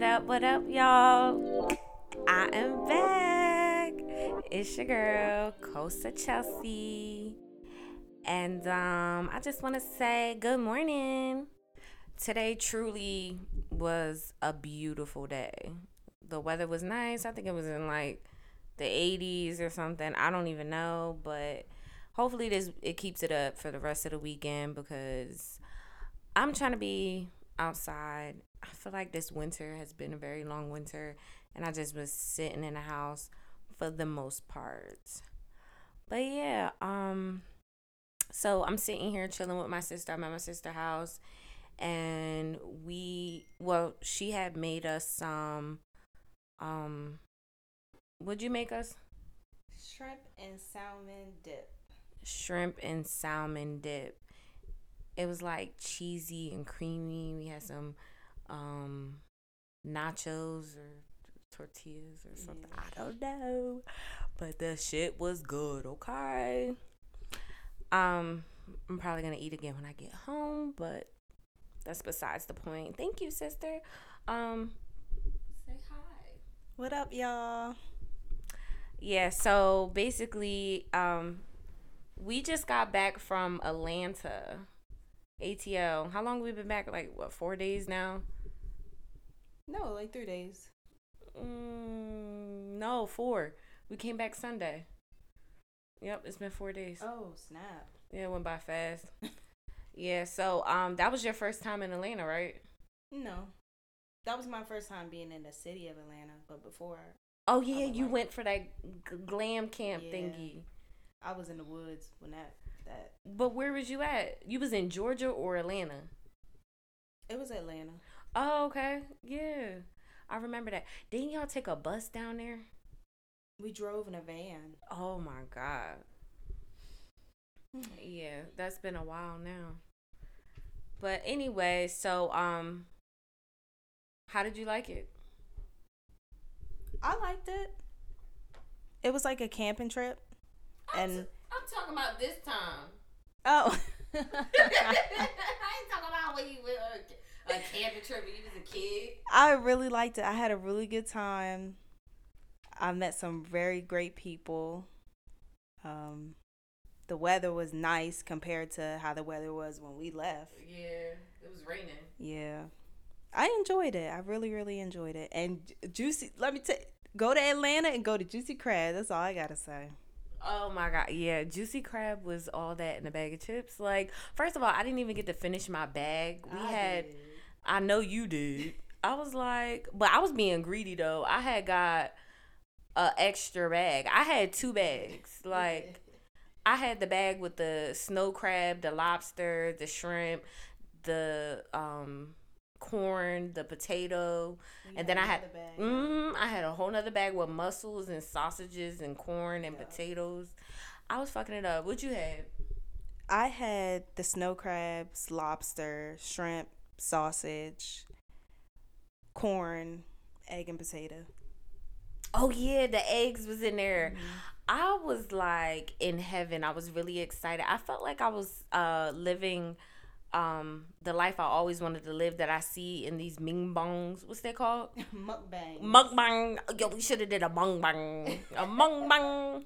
What up, what up, y'all? I am back. It's your girl, Kosa Chelsea. And um, I just want to say good morning. Today truly was a beautiful day. The weather was nice. I think it was in like the 80s or something. I don't even know, but hopefully this it keeps it up for the rest of the weekend because I'm trying to be outside. I feel like this winter has been a very long winter and I just was sitting in the house for the most part. But yeah, um so I'm sitting here chilling with my sister. I'm at my sister's house and we well, she had made us some um what'd you make us? Shrimp and salmon dip. Shrimp and salmon dip it was like cheesy and creamy. We had some um nachos or tortillas or something. Yeah. I don't know. But the shit was good, okay? Um I'm probably going to eat again when I get home, but that's besides the point. Thank you, sister. Um say hi. What up, y'all? Yeah, so basically um we just got back from Atlanta ATL. How long have we been back? Like what? Four days now. No, like three days. Mm, no, four. We came back Sunday. Yep, it's been four days. Oh snap! Yeah, it went by fast. yeah, so um, that was your first time in Atlanta, right? No, that was my first time being in the city of Atlanta. But before. Oh yeah, you like, went for that g- glam camp yeah, thingy. I was in the woods when that that. But where was you at? You was in Georgia or Atlanta? It was Atlanta. Oh, okay. Yeah. I remember that. Didn't y'all take a bus down there? We drove in a van. Oh my god. yeah, that's been a while now. But anyway, so um how did you like it? I liked it. It was like a camping trip. and I'm talking about this time. Oh. I ain't talking about when you went a, a camping trip when you was a kid. I really liked it. I had a really good time. I met some very great people. Um, the weather was nice compared to how the weather was when we left. Yeah, it was raining. Yeah. I enjoyed it. I really, really enjoyed it. And Juicy, let me tell go to Atlanta and go to Juicy Crab. That's all I got to say. Oh my god, yeah, juicy crab was all that in a bag of chips. Like, first of all, I didn't even get to finish my bag. We I had, did. I know you did. I was like, but I was being greedy though. I had got a extra bag. I had two bags. Like, I had the bag with the snow crab, the lobster, the shrimp, the um corn, the potato, and then I had mm, I had a whole nother bag with mussels and sausages and corn and yeah. potatoes. I was fucking it up. What you had? I had the snow crabs, lobster, shrimp, sausage, corn, egg and potato. Oh yeah, the eggs was in there. Mm-hmm. I was like in heaven. I was really excited. I felt like I was uh living um the life I always wanted to live that I see in these ming bongs. What's that called? Mukbang. Mukbang. Yo, we should have did a mukbang. a mukbang.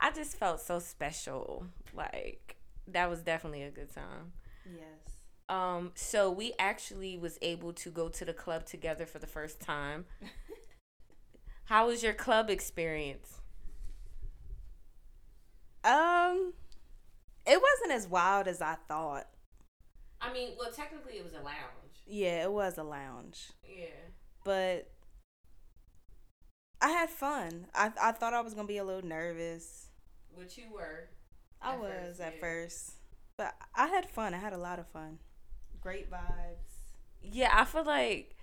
I just felt so special. Like that was definitely a good time. Yes. Um. So we actually was able to go to the club together for the first time. How was your club experience? Um, it wasn't as wild as I thought. I mean, well, technically it was a lounge. Yeah, it was a lounge. Yeah. But I had fun. I I thought I was gonna be a little nervous. Which you were. I was first, at yeah. first, but I had fun. I had a lot of fun. Great vibes. Yeah, I feel like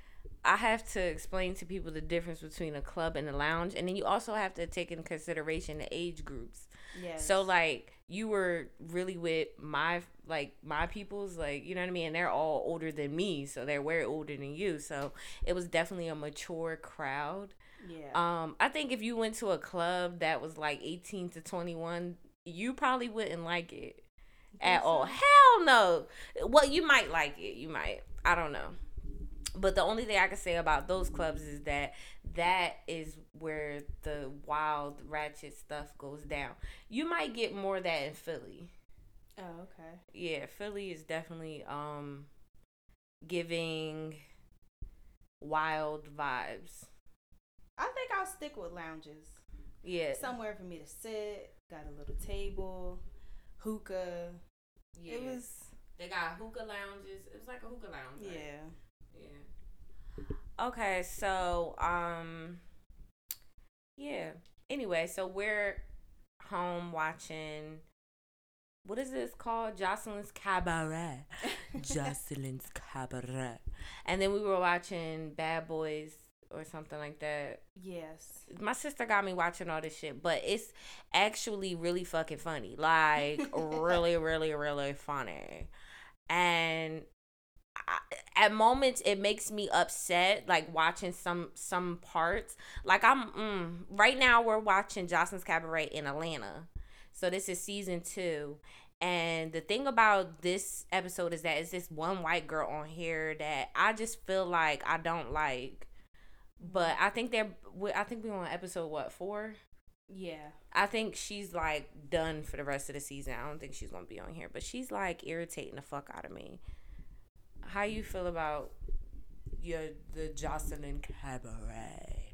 I have to explain to people the difference between a club and a lounge, and then you also have to take in consideration the age groups. Yes. So like you were really with my like my peoples, like you know what I mean, and they're all older than me, so they're way older than you. So it was definitely a mature crowd. Yeah. Um, I think if you went to a club that was like eighteen to twenty one, you probably wouldn't like it at all. Hell no. Well, you might like it. You might. I don't know. but the only thing I can say about those clubs is that that is where the wild ratchet stuff goes down. You might get more of that in Philly. Oh, okay. Yeah, Philly is definitely um giving wild vibes. I think I'll stick with lounges. Yeah. Somewhere for me to sit, got a little table, hookah. Yeah. It was they got hookah lounges. It was like a hookah lounge. right? yeah. Yeah. Okay, so um yeah. Anyway, so we're home watching what is this called? Joseline's Cabaret. Joseline's Cabaret. And then we were watching Bad Boys or something like that. Yes. My sister got me watching all this shit, but it's actually really fucking funny. Like really, really, really funny. And I, at moments it makes me upset like watching some some parts like i'm mm, right now we're watching joseline's cabaret in atlanta so this is season two and the thing about this episode is that it's this one white girl on here that i just feel like i don't like but i think they're we- i think we're on episode what four Yeah. I think she's like done for the rest of the season. I don't think she's gonna be on here, but she's like irritating the fuck out of me. How you feel about your the Joseline Cabaret?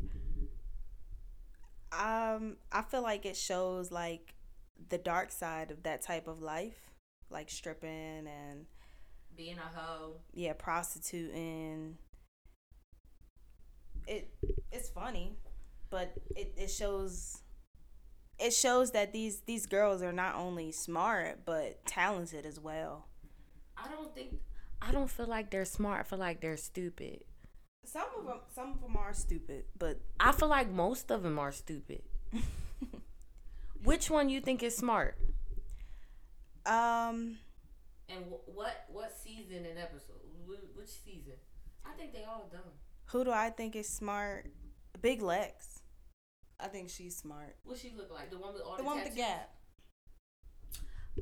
Um, I feel like it shows like the dark side of that type of life, like stripping and Being a hoe. yeah, prostituting. It it's funny, but it, it shows it shows that these these girls are not only smart but talented as well. I don't think. I don't feel like they're smart. I feel like they're stupid. Some of them some of them are stupid, but I feel like most of them are stupid. Which one you think is smart? um And what what season and episode? Which season? I think they all dumb. Who do I think is smart? Big Lex. I think she's smart. What she look like? The one with all The the one with the gap.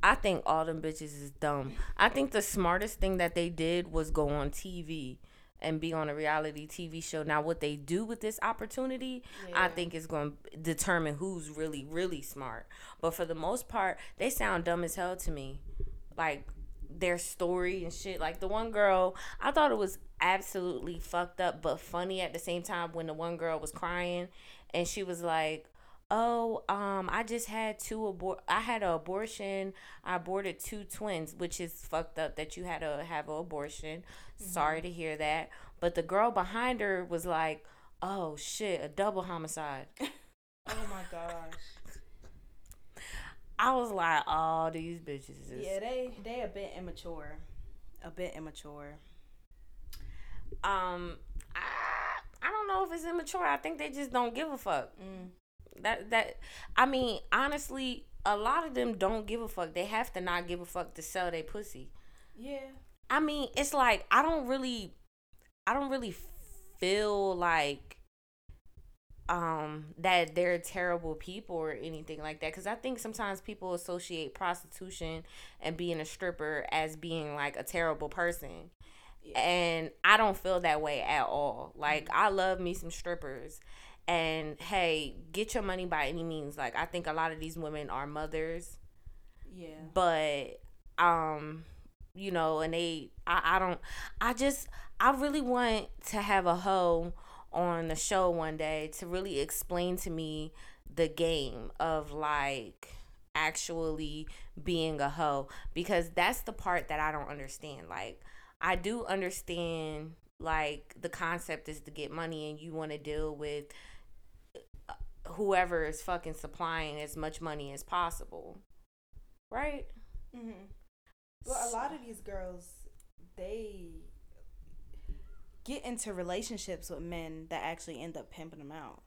I think all them bitches is dumb. I think the smartest thing that they did was go on TV and be on a reality TV show. Now, what they do with this opportunity, I think is going to determine who's really, really smart. But for the most part, they sound dumb as hell to me. Like their story and shit. Like the one girl, I thought it was absolutely fucked up but funny at the same time when the one girl was crying and she was like, "Oh, um, I just had two abort. I had an abortion. I aborted two twins, which is fucked up that you had to have an abortion. Sorry to hear that." But the girl behind her was like, "Oh shit, a double homicide." Oh my gosh. I was like, "Oh, these bitches is Yeah, they they a bit immature. A bit immature. um." I, I don't know if it's immature. I think they just don't give a fuck. Mm. That that I mean, honestly, a lot of them don't give a fuck. They have to not give a fuck to sell their pussy. Yeah. I mean, it's like I don't really I don't really feel like um that they're terrible people or anything like that cuz I think sometimes people associate prostitution and being a stripper as being like a terrible person. Yeah. And I don't feel that way at all. Like I love me some strippers. And hey, get your money by any means. Like I think a lot of these women are mothers Yeah. but um you know and they I, I don't i just i really want to have a hoe on the show one day to really explain to me the game of like actually being a hoe. Because that's the part that i don't understand. Like i do understand like the concept is to get money and you want to deal with uh, whoever is fucking supplying as much money as possible. Right? Mm-hmm. Well, a lot of these girls, they get into relationships with men that actually end up pimping them out.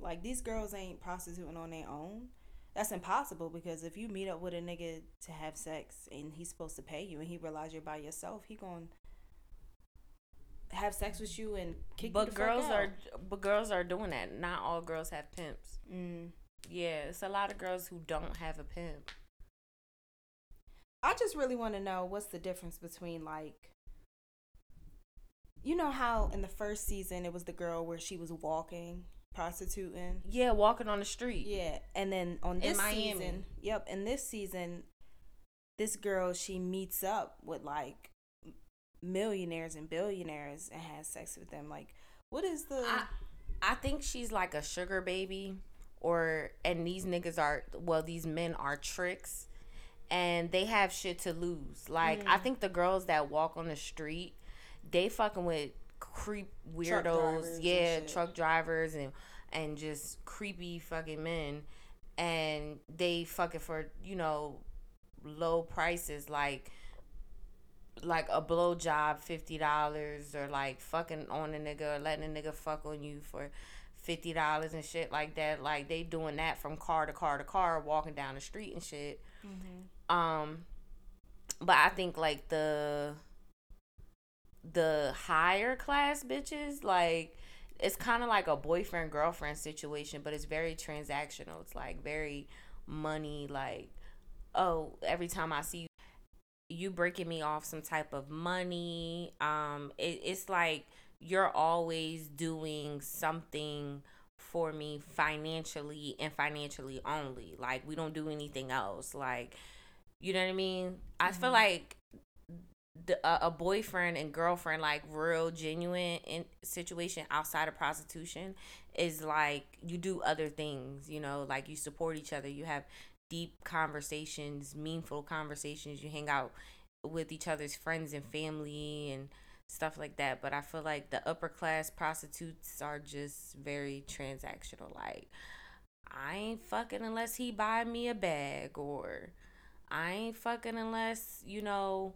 Like these girls ain't prostituting on their own. That's impossible because if you meet up with a nigga to have sex and he's supposed to pay you and he realize you're by yourself, he going to have sex with you and kick you but the girls are but girls are doing that not all girls have pimps Mm. yeah it's a lot of girls who don't have a pimp I just really want to know what's the difference between like You know how in the first season it was the girl where she was walking, prostituting. Yeah, walking on the street. Yeah, and then on this season, yep, in this season, this girl she meets up with like millionaires and billionaires and has sex with them. Like, what is the? I, I think she's like a sugar baby, or and these niggas are well, these men are tricks, and they have shit to lose. Like I mm. think the girls that walk on the street, they fucking with creep weirdos, and yeah, truck drivers and and just creepy fucking men, and they fucking for you know low prices like like a blow job fifty dollars or like fucking on a nigga or letting a nigga fuck on you for fifty dollars and shit like that. Like they doing that from car to car to car, walking down the street and shit. Um, but I think like the the higher class bitches like it's kind of like a boyfriend girlfriend situation, but it's very transactional. It's like very money like oh every time I see you you breaking me off some type of money. Um it, it's like you're always doing something for me financially and financially only. Like we don't do anything else. Like you know what i mean? I feel like the, a, a boyfriend and girlfriend like real genuine in situation outside of prostitution is like you do other things you know like you support each other you have deep conversations meaningful conversations you hang out with each other's friends and family and stuff like that. But i feel like the upper class prostitutes are just very transactional. Like i ain't fucking unless he buy me a bag or i ain't fucking unless you know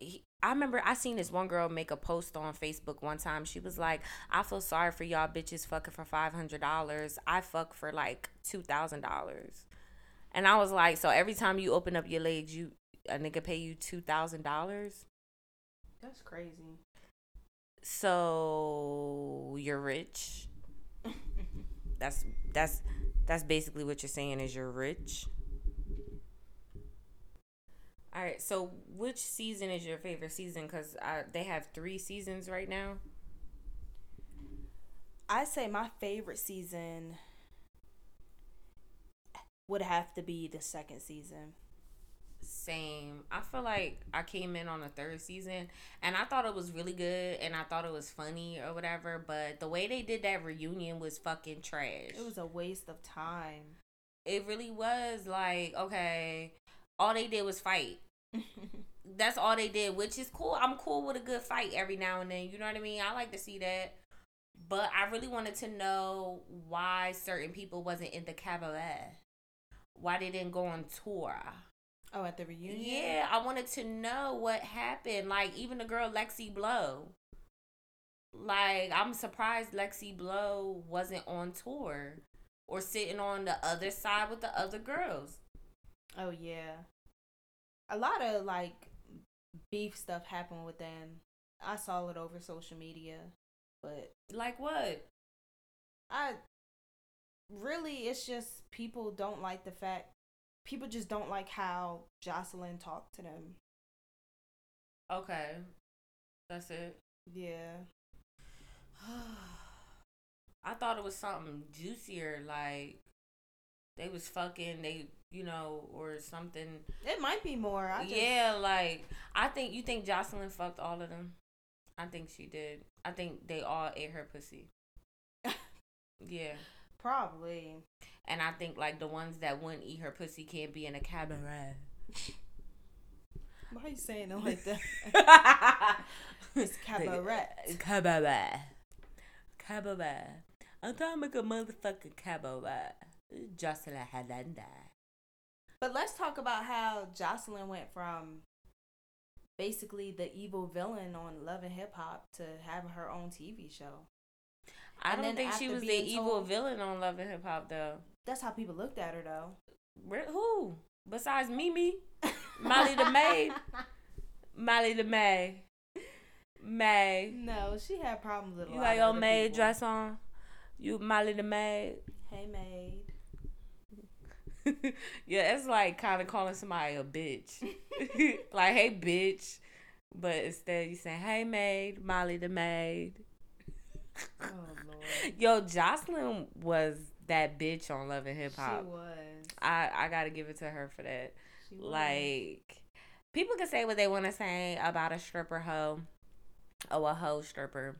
he, I remember I seen this one girl make a post on Facebook one time. She was like, "I feel sorry for y'all bitches fucking for five hundred dollars. I fuck for like two thousand dollars." And I was like, "So every time you open up your legs, you a nigga pay you two thousand dollars? That's crazy. So you're rich? that's that's that's basically what you're saying is you're rich." All right, so which season is your favorite season? Because they have three seasons right now. I say my favorite season would have to be the second season. Same. I feel like I came in on the third season and I thought it was really good and I thought it was funny or whatever, but the way they did that reunion was fucking trash. It was a waste of time. It really was like, okay, all they did was fight. That's all they did, which is cool. I'm cool with a good fight every now and then. You know what I mean? I like to see that. But I really wanted to know why certain people wasn't in the cabaret. Why they didn't go on tour. Oh, at the reunion? Yeah, I wanted to know what happened. Like even the girl Lexi Blow. Like I'm surprised Lexi Blow wasn't on tour or sitting on the other side with the other girls. Oh yeah. A lot of like beef stuff happened with them. I saw it over social media, but Like what? I really it's just people don't like the fact people just don't like how Joseline talked to them. Okay. That's it. Yeah. I thought it was something juicier, like they was fucking, they you know, or something. It might be more. I just, yeah, like I think you think Joseline fucked all of them. I think she did. I think they all ate her pussy. yeah, Probably. and I think like the ones that wouldn't eat her pussy can't be in a cabaret. Why are you saying it like that? it's cabaret. Cabaret. Cabaret. I'm trying to make a motherfucking cabaret. Joseline Hernandez. But let's talk about how Joseline went from basically the evil villain on Love and Hip Hop to having her own TV show. I And don't think she was the being evil villain on Love and Hip Hop though. That's how people looked at her though. Where, who? Besides Mimi, Molly the maid, Molly the maid, May. No, she had problems with a You lot got your maid people. dress on. You Molly the maid. Hey maid. yeah, it's like kind of calling somebody a bitch. like, hey, bitch, but instead you say, "Hey, maid, Molly the maid." Oh lord. Yo, Joseline was that bitch on Love and Hip Hop. She was. I I gotta give it to her for that. She was. Like, people can say what they want to say about a stripper hoe, or a hoe stripper,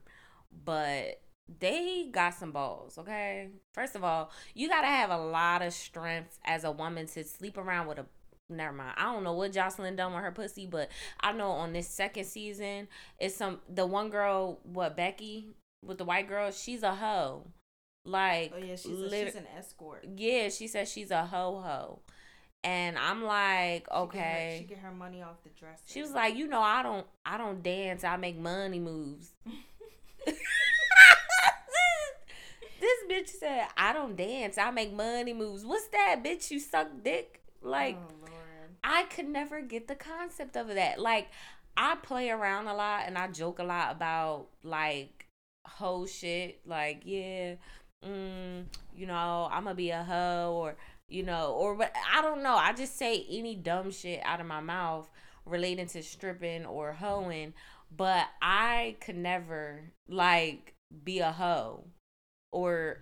but they got some balls, okay? First of all, you gotta have a lot of strength as a woman to sleep around with a. Never mind. I don't know what Joseline done with her pussy, but I know on this second season, it's some the one girl, what Becky with the white girl, she's a hoe. Like, Oh yeah, she's, a, lit- she's an escort. yeah, she says she's a ho ho, and I'm like, She get her- okay. She get her money off the dresser. She was like, you know, I don't, I don't dance. I make money moves. this bitch said, I don't dance. I make money moves. What's that, bitch? You suck dick? Like, oh. I could never get the concept of that. Like, I play around a lot and I joke a lot about like hoe shit. Like, yeah, mm, you know, I'm gonna be a hoe or you know, or but I don't know. I just say any dumb shit out of my mouth relating to stripping or hoeing, but I could never like be a hoe or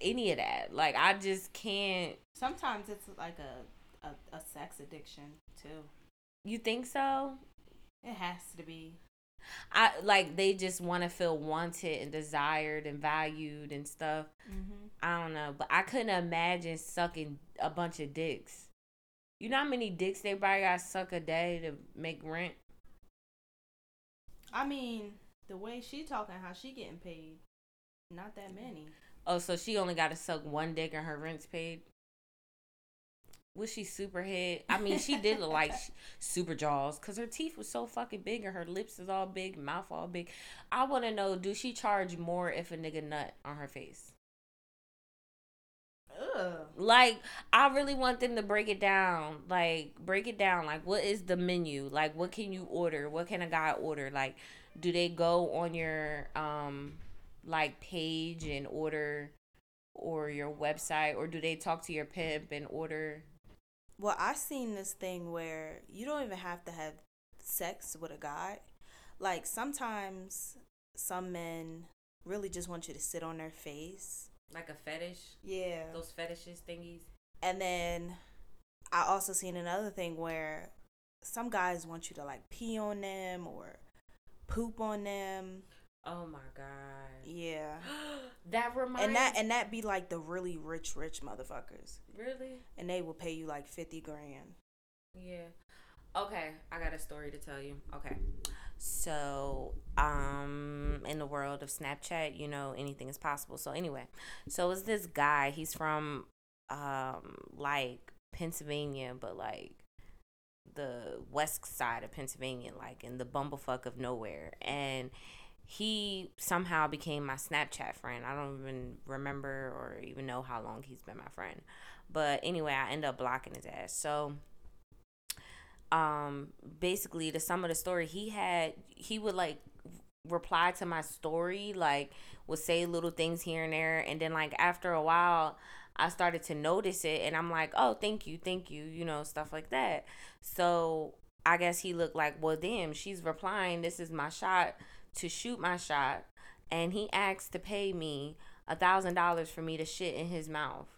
any of that. Like, I just can't. Sometimes it's like a, a a sex addiction too. You think so? It has to be. I like they just want to feel wanted and desired and valued and stuff. Mm-hmm. I don't know, but I couldn't imagine sucking a bunch of dicks. You know how many dicks they probably got suck a day to make rent? I mean, the way she talking, how she getting paid, not that many. Oh, so she only got to suck one dick and her rent's paid. Was she super head? I mean, she did look like super jaws because her teeth was so fucking big and her lips is all big, mouth all big. I want to know, do she charge more if a nigga nut on her face? Ugh. Like, I really want them to break it down. Like, break it down. Like, what is the menu? Like, what can you order? What can a guy order? Like, do they go on your um like page and order or your website or do they talk to your pimp and order Well, i've seen this thing where you don't even have to have sex with a guy. Like sometimes some men really just want you to sit on their face. like a fetish? Yeah. Those fetishes thingies? And then I also seen another thing where some guys want you to like pee on them or poop on them. Oh my god. Yeah. that reminds And that and that be like the really rich rich motherfuckers. really? And they will pay you like 50 grand. Yeah. Okay, I got a story to tell you. Okay. So, um in the world of Snapchat, you know, anything is possible. So anyway, so it's this guy, he's from um like Pennsylvania, but like the west side of Pennsylvania, like in the bumblefuck of nowhere. And he somehow became my Snapchat friend. I don't even remember or even know how long he's been my friend. But anyway, I end up blocking his ass. So um basically the sum of the story he had he would like reply to my story like would say little things here and there and then like after a while I started to notice it and I'm like, "Oh, thank you. Thank you." You know, stuff like that. So, I guess he looked like, "Well, damn, she's replying. This is my shot to shoot my shot." And he asked to pay me a thousand dollars for me to shit in his mouth.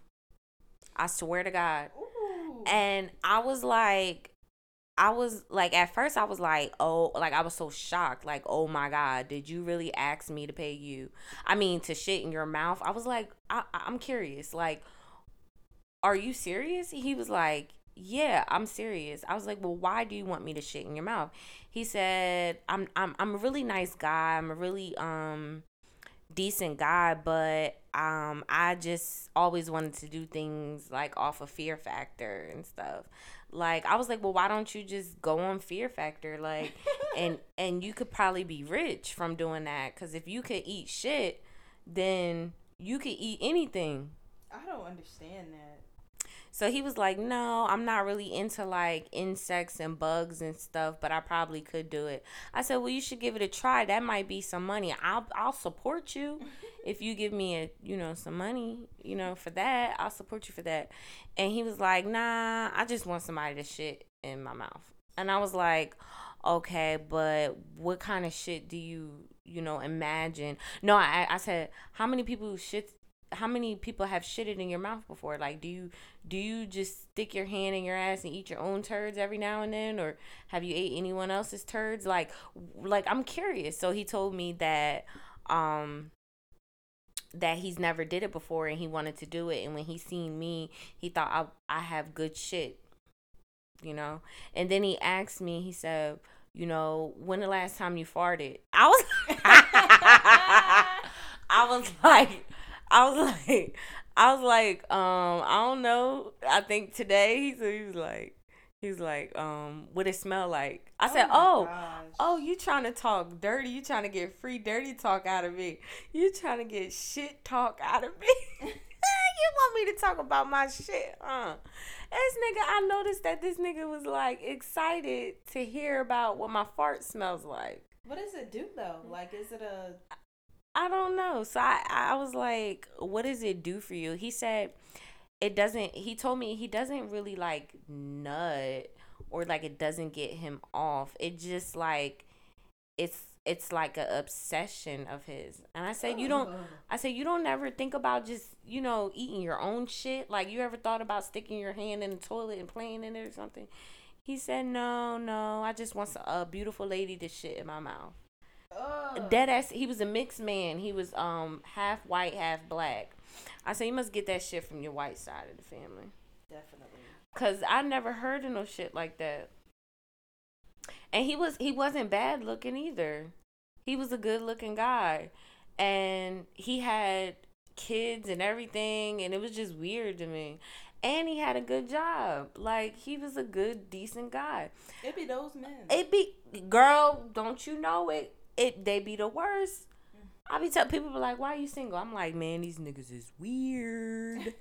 I swear to God. Ooh. And I was like, I was like, at first, I was like, oh, like I was so shocked. Like, oh my God, did you really ask me to pay you? I mean, to shit in your mouth? I was like, I, I'm curious. Like, are you serious? He was like, yeah, I'm serious. I was like, well, why do you want me to shit in your mouth? He said, I'm, I'm, I'm a really nice guy. I'm a really, um, decent guy, but um I just always wanted to do things like off of fear factor and stuff. Like I was like, "Well, why don't you just go on fear factor like and and you could probably be rich from doing that cuz if you could eat shit, then you could eat anything." I don't understand that. So he was like, "No, I'm not really into like insects and bugs and stuff, but I probably could do it." I said, "Well, you should give it a try. That might be some money. I'll I'll support you if you give me a, you know, some money, you know, for that. I'll support you for that." And he was like, "Nah, I just want somebody to shit in my mouth." And I was like, okay, but what kind of shit do you, you know, imagine? No, I, I said, how many people shit, how many people have shitted in your mouth before? Like, do you, do you just stick your hand in your ass and eat your own turds every now and then? Or have you ate anyone else's turds? Like, like, I'm curious. So he told me that, um, that he's never did it before and he wanted to do it and when he seen me he thought I I have good shit you know and then he asked me he said you know when the last time you farted I was I was like I was like I was like um I don't know I think today he said he was like He's like, um, what it smell like? I said, oh, oh, oh, you trying to talk dirty? You trying to get free dirty talk out of me? You trying to get shit talk out of me? you want me to talk about my shit, huh? This nigga, I noticed that this nigga was like excited to hear about what my fart smells like. What does it do though? Like, is it a? I don't know. So I, I was like, what does it do for you? He said it doesn't he told me he doesn't really like nut or like it doesn't get him off. It just like it's it's like a obsession of his. And i said you don't oh. i said you don't ever think about just you know eating your own shit. Like you ever thought about sticking your hand in the toilet and playing in it or something? He said no no. I just want a beautiful lady to shit in my mouth dead ass he was a mixed man he was um half white half black I said you must get that shit from your white side of the family. Definitely. Cause I never heard of no shit like that. And he was he wasn't bad looking either. He was a good looking guy. And he had kids and everything and it was just weird to me. And he had a good job. Like he was a good, decent guy. It be those men. It be girl, don't you know it? It they be the worst. I be telling people like, "Why are you single?" I'm like, "Man, these niggas is weird,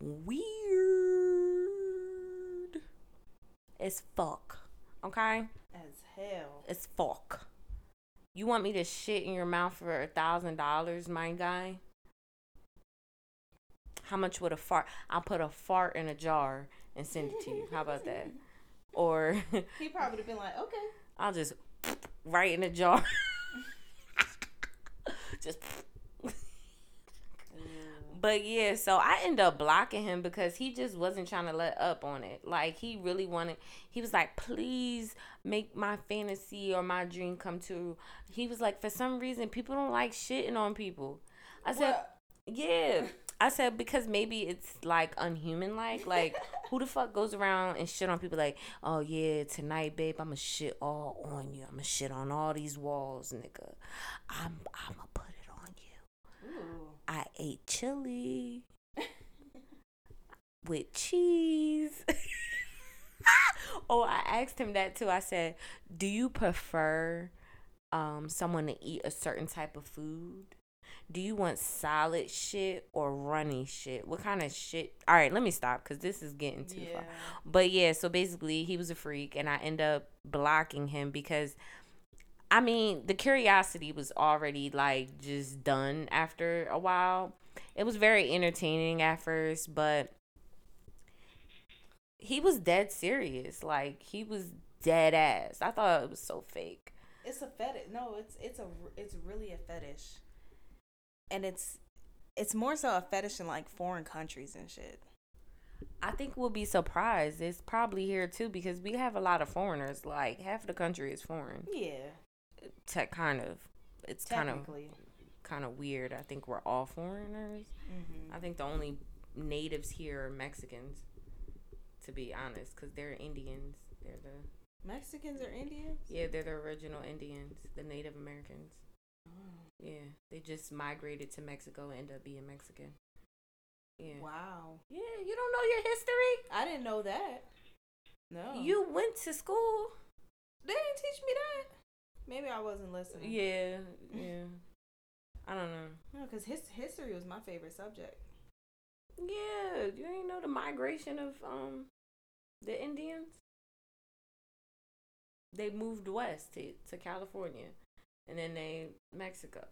weird as fuck." Okay. As hell. As fuck. You want me to shit in your mouth for a thousand dollars, my guy? How much would a fart? I'll put a fart in a jar and send it to you. How about that? Or he probably would have been like, okay. I'll just right in a jar. just but yeah, so I end up blocking him because he just wasn't trying to let up on it. Like he really wanted he was like, please make my fantasy or my dream come true. He was like, for some reason people don't like shitting on people. I said what? Yeah. I said because maybe it's like unhuman like. Like who the fuck goes around and shit on people like, oh yeah, tonight, babe, I'ma shit all on you. I'ma shit on all these walls, nigga. I'm I'ma put it on you. Ooh. I ate chili with cheese. oh, I asked him that too. I said, "Do you prefer um someone to eat a certain type of food? Do you want solid shit or runny shit? What kind of shit? All right, let me stop because this is getting too yeah. far. But yeah, so basically, he was a freak, and I end up blocking him because I mean, the curiosity was already like just done after a while. It was very entertaining at first, but he was dead serious. Like he was dead ass. I thought it was so fake. It's a fetish. No, it's it's a it's really a fetish. And it's it's more so a fetish in like foreign countries and shit. I think we'll be surprised. It's probably here too because we have a lot of foreigners. Like half the country is foreign. Yeah tech kind of it's kind of kind of weird. I think we're all foreigners. Mm-hmm. I think the only natives here are Mexicans, to be honest, because they're Indians. They're the Mexicans are Indians. Yeah, they're the original Indians, the Native Americans. Yeah, they just migrated to Mexico and end up being Mexican. Yeah. Wow. Yeah, you don't know your history? I didn't know that. No. You went to school. They didn't teach me that. Maybe I wasn't listening. Yeah, yeah. I don't know. No, because his history was my favorite subject. Yeah, you ain't know the migration of um the Indians. They moved west to to California, and then they Mexico.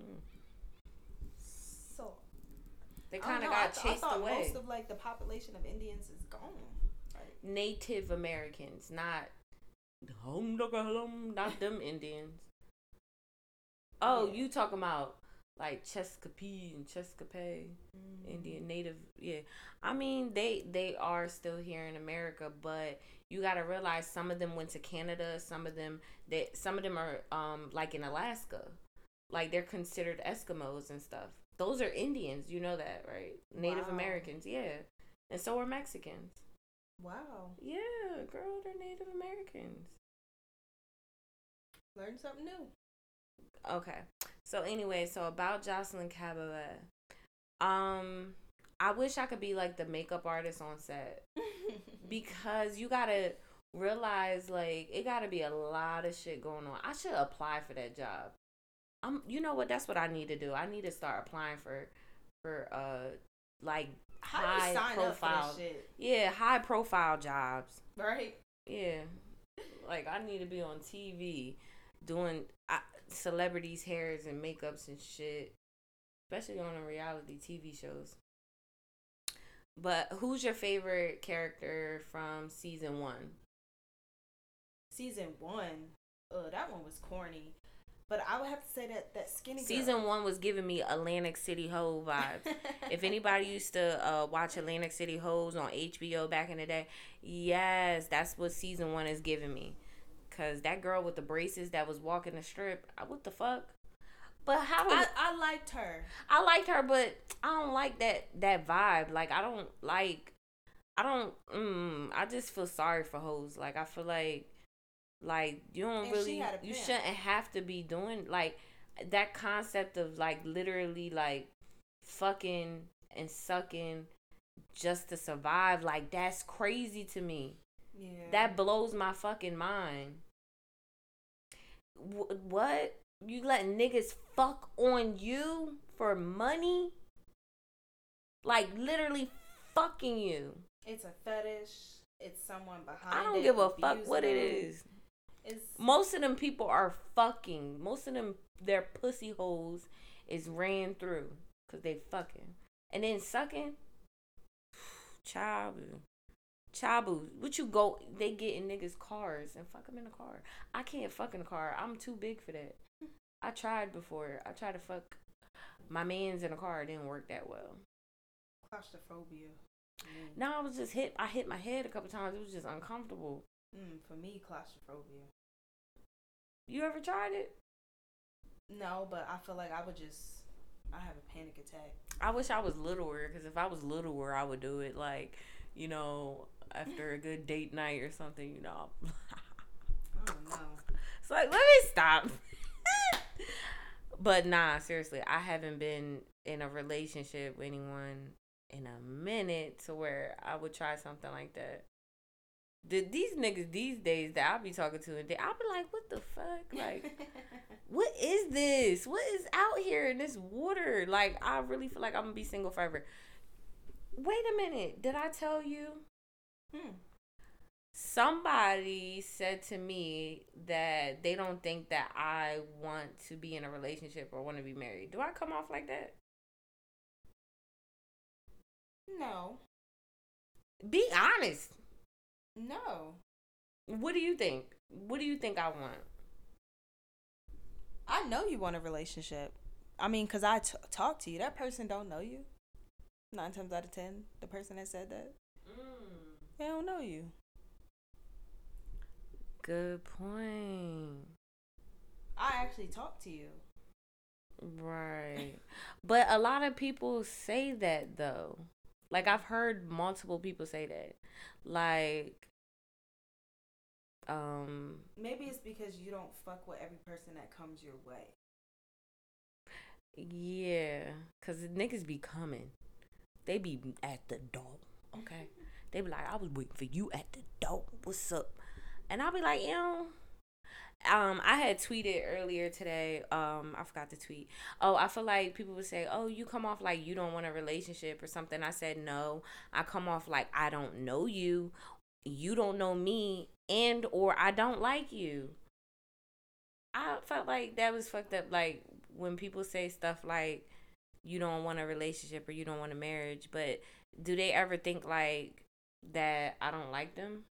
Mm. So they kind of got chased I away. Most of like the population of Indians is gone. Native Americans, not not them Indians. Oh, yeah. you talking about like Chesapeake and Chesapeake, mm-hmm. Indian Native? Yeah, I mean they they are still here in America, but you got to realize some of them went to Canada. Some of them that some of them are um like in Alaska, like they're considered Eskimos and stuff. Those are Indians, you know that, right? Native wow. Americans, yeah, and so are Mexicans. Wow. Yeah, girl, they're Native Americans. Learn something new. Okay. So anyway, so about Joseline Cabot. Um I wish I could be like the makeup artist on set. because you gotta realize like it gotta be a lot of shit going on. I should apply for that job. I'm you know what, that's what I need to do. I need to start applying for for uh like high profile Yeah, high profile jobs. Right? Yeah. Like I need to be on TV doing uh, celebrities' hairs and makeups and shit, especially on the reality TV shows. But who's your favorite character from season one? Season one, uh, that one was corny. But I would have to say that that skinny. Season one was giving me Atlantic City Ho vibes. if anybody used to uh, watch Atlantic City Hoes on HBO back in the day, yes, that's what season one is giving me. Cause that girl with the braces that was walking the strip, I, what the fuck? But how I, I liked her. I liked her, but I don't like that that vibe. Like I don't like. I don't. Mm, I just feel sorry for hoes. Like I feel like, like you don't and really. You shouldn't have to be doing like that concept of like literally like fucking and sucking just to survive. Like that's crazy to me. Yeah. That blows my fucking mind what? You let niggas fuck on you for money? Like literally fucking you. It's a fetish. It's someone behind. I don't it, give a fuck what it is. It's, Most of them people are fucking. Most of them, their pussy holes is ran through because they fucking. And then sucking. Chabu, Chabu, what you go? They get in niggas' cars and fuck them in the car. I can't fuck in the car. I'm too big for that. I tried before. I tried to fuck my man's in a car. It didn't work that well. Claustrophobia. Mm. No, I was just hit. I hit my head a couple times. It was just uncomfortable. Mm, for me, claustrophobia. You ever tried it? No, but I feel like I would just. I have a panic attack. I wish I was littler because if I was littler, I would do it. Like, you know, after a good date night or something, you know. oh no. It's like, let me stop. but nah, seriously, I haven't been in a relationship with anyone in a minute to where I would try something like that. The, these niggas these days that I'll be talking to and I'll be like, what the fuck? Like, what is this? What is out here in this water? Like, I really feel like I'm gonna be single forever. Wait a minute. Did I tell you Hmm. Somebody said to me that they don't think that I want to be in a relationship or want to be married. Do I come off like that? No. Be honest. No. What do you think? What do you think I want? I know you want a relationship. I mean, cause I t- talk to you. That person don't know you. Nine times out of ten, the person that said that. Mm. They don't know you. Good point. I actually talk to you. Right. but a lot of people say that though. Like I've heard multiple people say that. Like um maybe it's because you don't fuck with every person that comes your way. Yeah, cuz niggas be coming. They be at the door, okay? They be like, I was waiting for you at the door. What's up? And I'll be like, you know. Um, I had tweeted earlier today. Um, I forgot to tweet. Oh, I feel like people would say, "Oh, you come off like you don't want a relationship or something." I said, "No, I come off like I don't know you, you don't know me, and or I don't like you." I felt like that was fucked up. Like when people say stuff like, "You don't want a relationship or you don't want a marriage," but do they ever think like that I don't like them.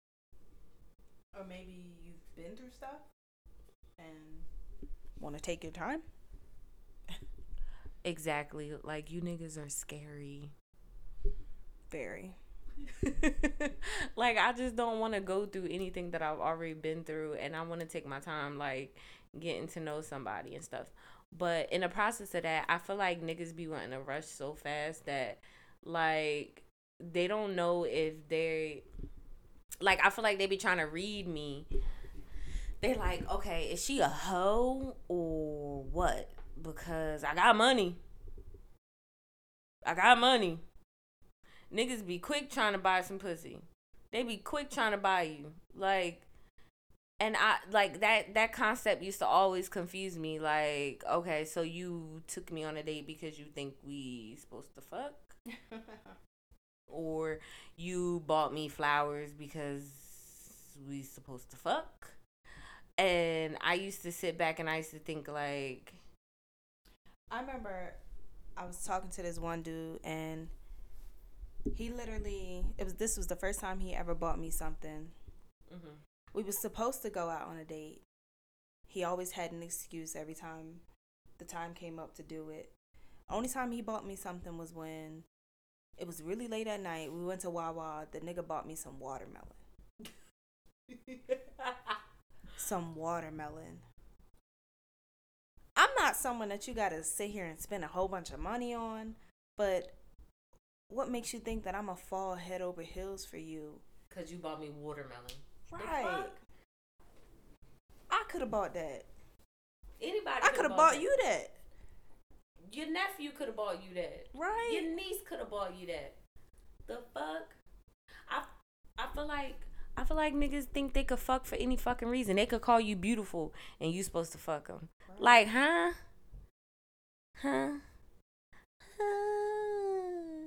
Or maybe you've been through stuff and want to take your time. Exactly. Like you niggas are scary. Very. like I just don't want to go through anything that I've already been through and I want to take my time like getting to know somebody and stuff. But in the process of that, I feel like niggas be wanting to rush so fast that like they don't know if they like I feel like they be trying to read me. They're like, okay, is she a hoe or what? Because I got money. I got money. Niggas be quick trying to buy some pussy. They be quick trying to buy you. Like and I like that that concept used to always confuse me. Like, okay, so you took me on a date because you think we supposed to fuck? or you bought me flowers because we supposed to fuck? And I used to sit back and I used to think like I remember I was talking to this one dude and he literally it was this was the first time he ever bought me something. Mm-hmm. We was supposed to go out on a date. He always had an excuse every time the time came up to do it. Only time he bought me something was when it was really late at night. We went to Wawa. The nigga bought me some watermelon. some watermelon. I'm not someone that you gotta sit here and spend a whole bunch of money on, but what makes you think that I'm gonna fall head over heels for you? Cause you bought me watermelon. Right. I could have bought that. Anybody. I could have bought that. you that. Your nephew could have bought you that. Right. Your niece could have bought you that. The fuck. I I feel like I feel like niggas think they could fuck for any fucking reason. They could call you beautiful and you supposed to fuck them. Right. Like, huh? Huh?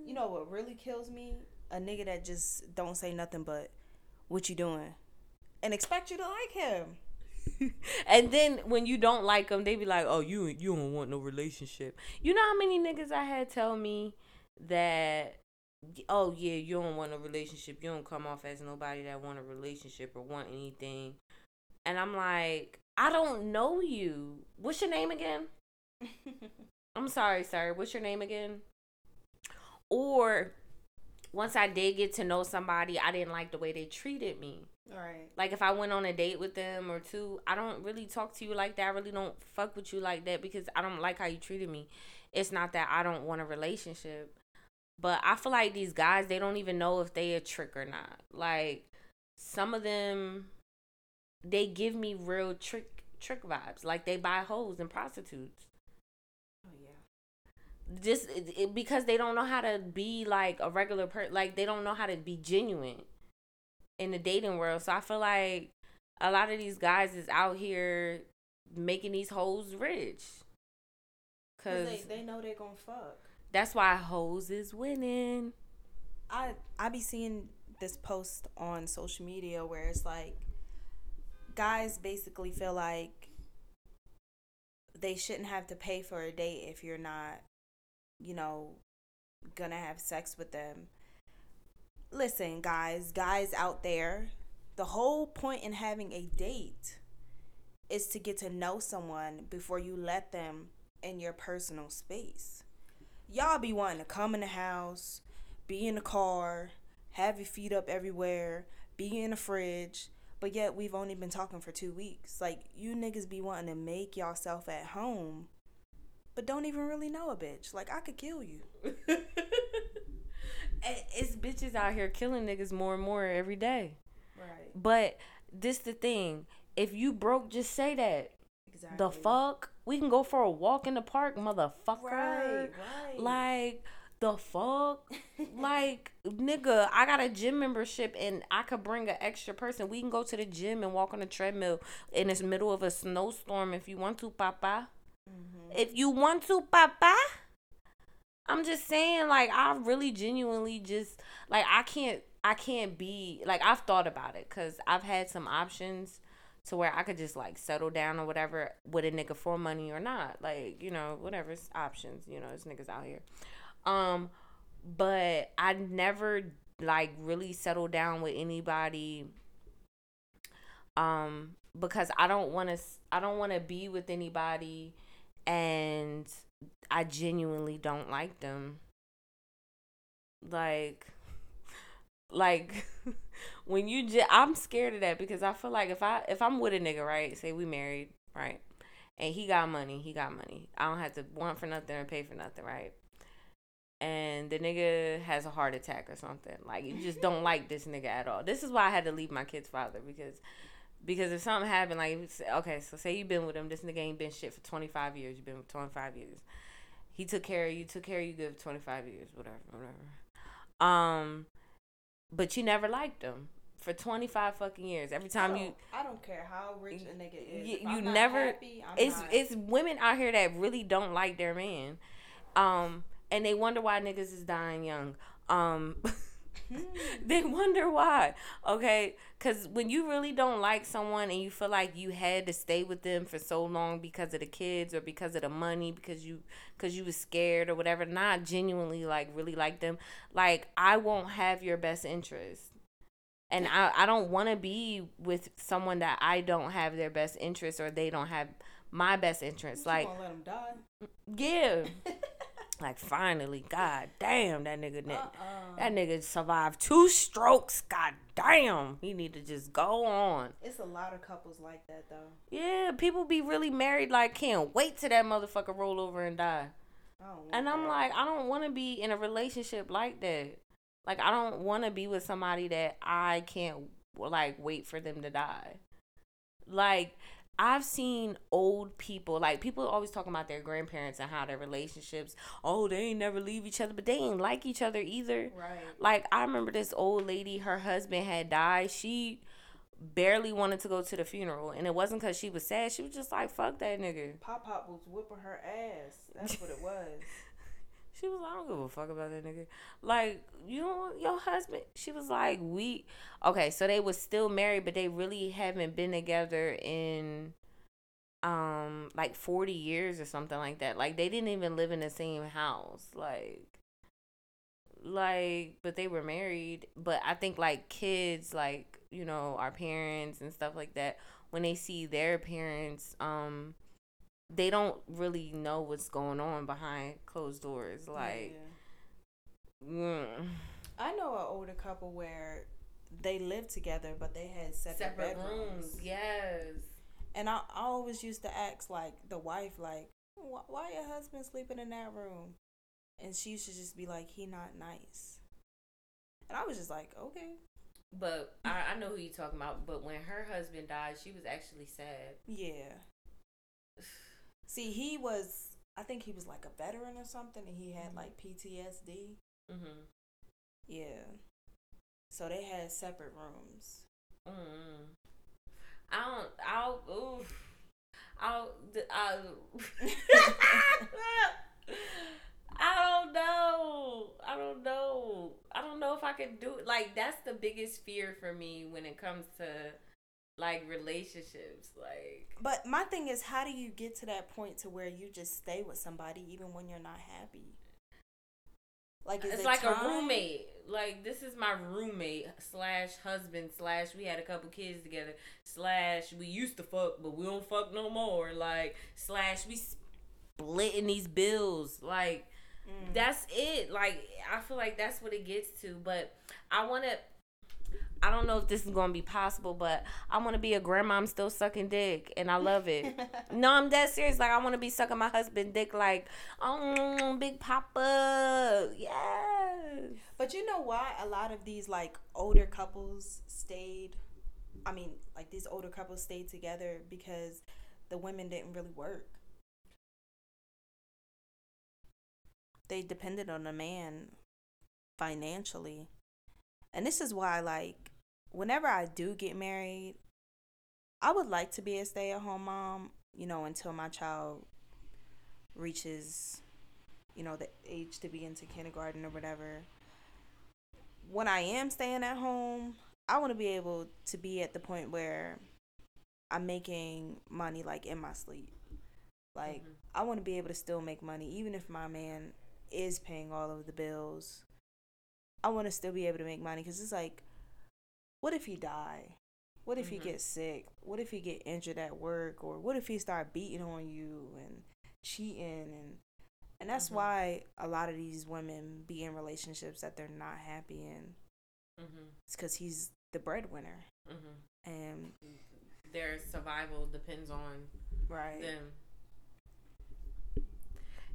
You know what really kills me? A nigga that just don't say nothing but, "What you doing?" and expect you to like him. and then when you don't like them, they be like, "Oh, you you don't want no relationship." You know how many niggas I had tell me that, "Oh yeah, you don't want a relationship. You don't come off as nobody that want a relationship or want anything." And I'm like, I don't know you. What's your name again? I'm sorry, sir. What's your name again? Or once I did get to know somebody, I didn't like the way they treated me. Right. Like if I went on a date with them or two, I don't really talk to you like that. I really don't fuck with you like that because I don't like how you treated me. It's not that I don't want a relationship. But I feel like these guys, they don't even know if they a trick or not. Like some of them they give me real trick trick vibes. Like they buy hoes and prostitutes. Oh yeah. Just it, it, because they don't know how to be like a regular person. Like they don't know how to be genuine in the dating world. So I feel like a lot of these guys is out here making these hoes rich. Cause, Cause they, they know they're gonna fuck. That's why hoes is winning. I I be seeing this post on social media where it's like guys basically feel like they shouldn't have to pay for a date if you're not, you know, gonna have sex with them listen, guys, guys out there, the whole point in having a date is to get to know someone before you let them in your personal space. Y'all be wanting to come in the house, be in the car, have your feet up everywhere, be in the fridge, but yet we've only been talking for two weeks. Like, you niggas be wanting to make yourself at home, but don't even really know a bitch. Like, I could kill you. it's bitches out here killing niggas more and more every day. Right. But this the thing. If you broke, just say that. Exactly. The fuck? We can go for a walk in the park, motherfucker. Right, right. Like the fuck? like, nigga, I got a gym membership and I could bring an extra person. We can go to the gym and walk on the treadmill in this middle of a snowstorm if you want to, papa. Mm-hmm. If you want to, papa. I'm just saying, like, I really genuinely just like I can't I can't be like I've thought about it because I've had some options to where I could just like settle down or whatever with a nigga for money or not. Like, you know, whatever options, you know, it's niggas out here. Um, but I never like really settled down with anybody Um, because I don't want to. I don't want to be with anybody, and I genuinely don't like them. Like, like when you just, I'm scared of that because I feel like if I if I'm with a nigga, right? Say we married, right? And he got money, he got money. I don't have to want for nothing or pay for nothing, right? And the nigga has a heart attack or something. Like you just don't like this nigga at all. This is why I had to leave my kid's father because because if something happened, like okay, so say you've been with him, this nigga ain't been shit for twenty five years. You've been with twenty five years. He took care of you, took care of you good for twenty five years, whatever, whatever. Um, but you never liked him for 25 fucking years. Every time you I don't care how rich a nigga is. you, you never happy, it's not- it's women out here that really don't like their man. Um and they wonder why niggas is dying young. Um Hmm. they wonder why. Okay? Cuz when you really don't like someone and you feel like you had to stay with them for so long because of the kids or because of the money because you cuz you was scared or whatever, not genuinely like really like them, like I won't have your best interest and I, I don't want to be with someone that I don't have their best interest or they don't have my best interest. You Like, let him die? yeah, like finally, god damn, that nigga, Uh-uh. that nigga survived two strokes. God damn, he need to just go on. It's a lot of couples like that though. Yeah, people be really married like can't wait till that motherfucker roll over and die. I don't want And I'm that. like, I don't want to be in a relationship like that. Like, I don't want to be with somebody that I can't like wait for them to die. Like, I've seen old people, like people always talking about their grandparents and how their relationships, oh, they ain't never leave each other, but they ain't like each other either. right. Like, I remember this old lady, her husband had died. She barely wanted to go to the funeral, and it wasn't because she was sad. She was just like, fuck that nigga. Pop Pop was whipping her ass. That's what it was. She was like, I don't give a fuck about that nigga. Like, you know, your husband. She was like, we. Okay, so they was still married, but they really haven't been together in, um, like forty years or something like that. Like they didn't even live in the same house. Like, like, but they were married. But I think like kids, like you know, our parents and stuff like that, when they see their parents, um they don't really know what's going on behind closed doors. Like, Yeah. mm, I know an older couple where they lived together, but they had separate, bedrooms. Yes. And I, I always used to ask like the wife, like, why, why your husband sleeping in that room? And she used to just be like, he not nice. And I was just like, okay, But I, I know who you're talking about. But when her husband died, she was actually sad. yeah. See, he was, I think he was like a veteran or something, and he had like PTSD. Mm-hmm. Yeah. So they had separate rooms. Mm. I don't. I'll. Oof. I'll. I. I don't know. I don't know. I don't know if I could do it. Like that's the biggest fear for me when it comes to like relationships. Like But my thing is, how do you get to that point to where you just stay with somebody even when you're not happy? Like it's it like a roommate. Like this is my roommate slash husband slash we had a couple kids together slash we used to fuck but we don't fuck no more. Like slash we splitting these bills. Like Mm. that's it. Like I feel like that's what it gets to. But I want to. I don't know if this is gonna be possible, but I want to be a grandma. I'm still sucking dick, and I love it. no, I'm dead serious. Like I want to be sucking my husband dick, like oh, big papa, yes. But you know why a lot of these like older couples stayed I mean, like these older couples stayed together because the women didn't really work. They depended on a man financially. And this is why like whenever I do get married, I would like to be a stay-at-home mom, you know, until my child reaches you know, the age to be into kindergarten or whatever when I am staying at home, I want to be able to be at the point where I'm making money like in my sleep. Like Mhm. I want to be able to still make money even if my man is paying all of the bills. I want to still be able to make money cuz it's like what if he die? What if mm-hmm. he get sick? What if he get injured at work? Or what if he start beating on you and cheating and and that's mm-hmm. why a lot of these women be in relationships that they're not happy in. Mm-hmm. It's because he's the breadwinner, mm-hmm. and their survival depends on right them.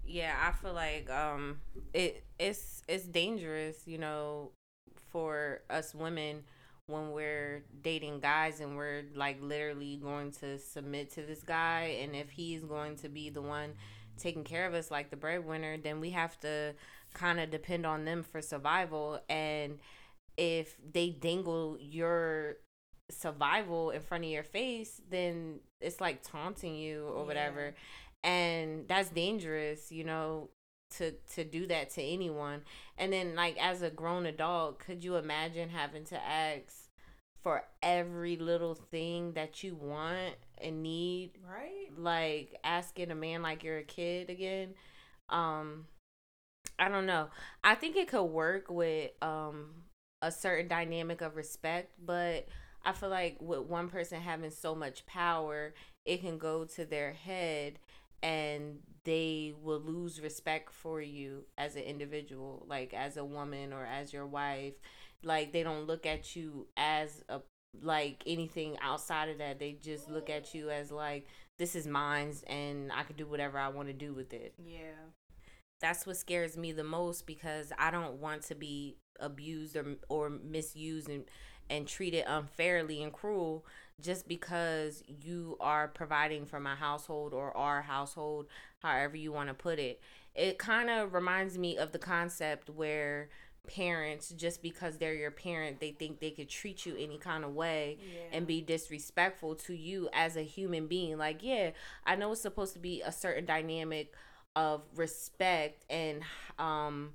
Yeah, I feel like um, it it's it's dangerous, you know, for us women when we're dating guys and we're like literally going to submit to this guy and if he's going to be the one taking care of us like the breadwinner then we have to kind of depend on them for survival. And if they dangle your survival in front of your face then it's like taunting you or yeah. whatever. And that's dangerous you know to to do that to anyone. And then like as a grown adult could you imagine having to ask for every little thing that you want and need? Right. Like asking a man like you're a kid again? Um i don't know. I think it could work with um a certain dynamic of respect but i feel like with one person having so much power it can go to their head and they will lose respect for you as an individual, like as a woman or as your wife. Like they don't look at you as a like anything outside of that. They just look at you as like this is mine's and I can do whatever I want to do with it. Yeah. That's what scares me the most because I don't want to be abused or or misused and and treated unfairly and cruel just because you are providing for my household or our household, however you want to put it. It kind of reminds me of the concept where parents just because they're your parent they think they could treat you any kind of way yeah. and be disrespectful to you as a human being like yeah i know it's supposed to be a certain dynamic of respect and um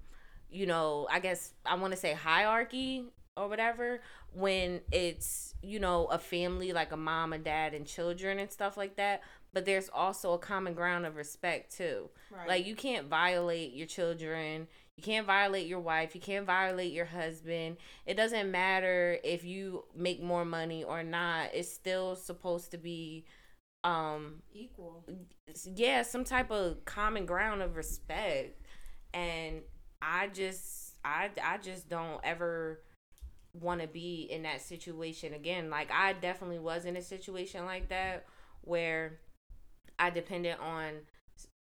you know i guess i want to say hierarchy or whatever when it's you know a family like a mom and dad and children and stuff like that but there's also a common ground of respect too. Right. like you can't violate your children you can't violate your wife you can't violate your husband. It doesn't matter if you make more money or not it's still supposed to be um equal. Yeah some type of common ground of respect. And i just i i just don't ever want to be in that situation again. Like I definitely was in a situation like that where I depended on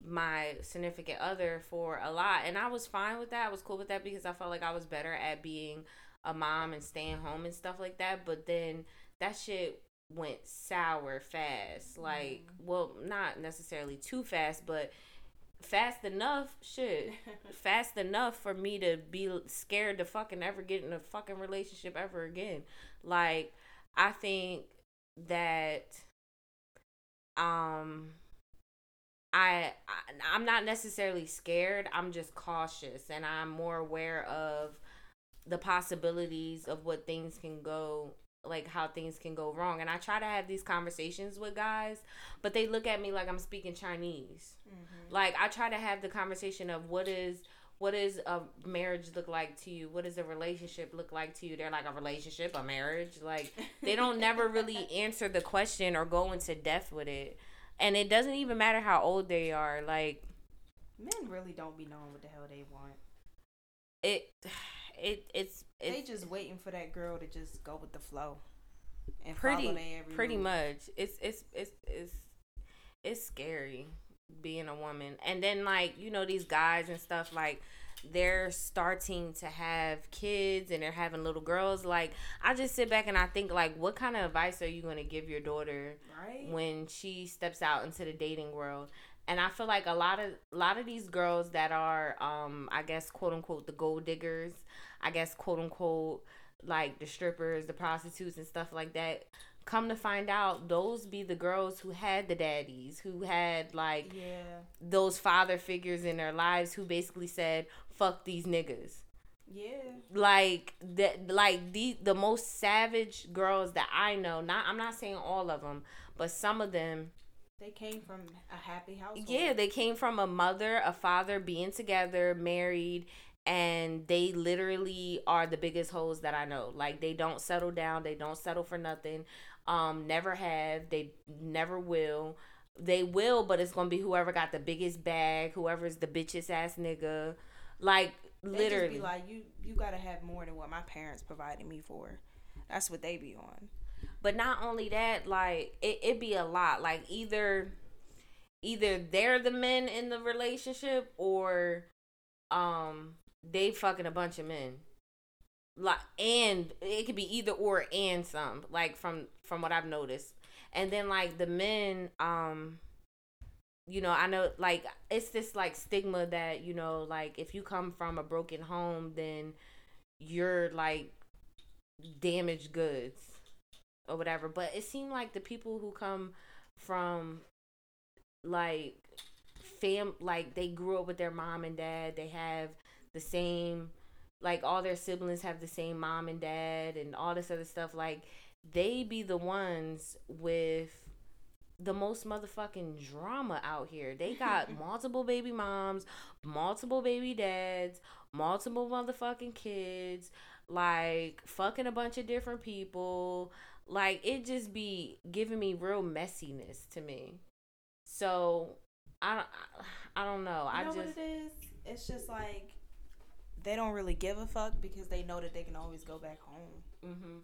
my significant other for a lot and I was fine with that. I was cool with that because I felt like I was better at being a mom and staying home and stuff like that, but then that shit went sour fast. Like, mm. well, not necessarily too fast, but fast enough, shit, fast enough for me to be scared to fucking ever get in a fucking relationship ever again. Like, I think that, um, I, I I'm not necessarily scared. I'm just cautious, and I'm more aware of the possibilities of what things can go like how things can go wrong. And i try to have these conversations with guys but they look at me like i'm speaking chinese. Mm-hmm. like i try to have the conversation of what is what does a marriage look like to you? What does a relationship look like to you? They're like a relationship a marriage? Like they don't never really answer the question or go into depth with it. And it doesn't even matter how old they are like men really don't be knowing what the hell they want. It it it's, it's they just waiting for that girl to just go with the flow and pretty pretty move. much. It's it's it's it's it's scary being a woman, and then like you know these guys and stuff like they're starting to have kids and they're having little girls like i just sit back and i think like what kind of advice are you going to give your daughter right. when she steps out into the dating world and I feel like a lot of a lot of these girls that are um I guess quote unquote the gold diggers, I guess quote unquote like the strippers, the prostitutes and stuff like that. Come to find out, those be the girls who had the daddies, who had like yeah. those father figures in their lives who basically said, "Fuck these niggas." Yeah. Like that like the the most savage girls that I know, not I'm not saying all of them, but some of them they came from a happy household. Yeah, they came from a mother, a father being together, married, and they literally are the biggest hoes that I know. Like they don't settle down, they don't settle for nothing. Um, never have, they never will. They will, but it's gonna be whoever got the biggest bag, whoever's the bitchest ass nigga. Like They literally, just be like, you you gotta have more than what my parents provided me for. That's what they be on. But not only that, like it it be a lot. Like either either they're the men in the relationship or um they fucking a bunch of men. Like and it could be either or and some, like from from what I've noticed. And then like the men, um you know, I know like it's this like stigma that, you know, like if you come from a broken home then you're like damaged goods or whatever. But it seemed like the people who come from like fam like they grew up with their mom and dad, they have the same like all their siblings have the same mom and dad and all this other stuff like they be the ones with the most motherfucking drama out here. They got multiple baby moms, multiple baby dads, multiple motherfucking kids, like fucking a bunch of different people. Like it just be giving me real messiness to me. So I don't, I don't know. You I know just what it is? It's just like they don't really give a fuck because they know that they can always go back home. hmm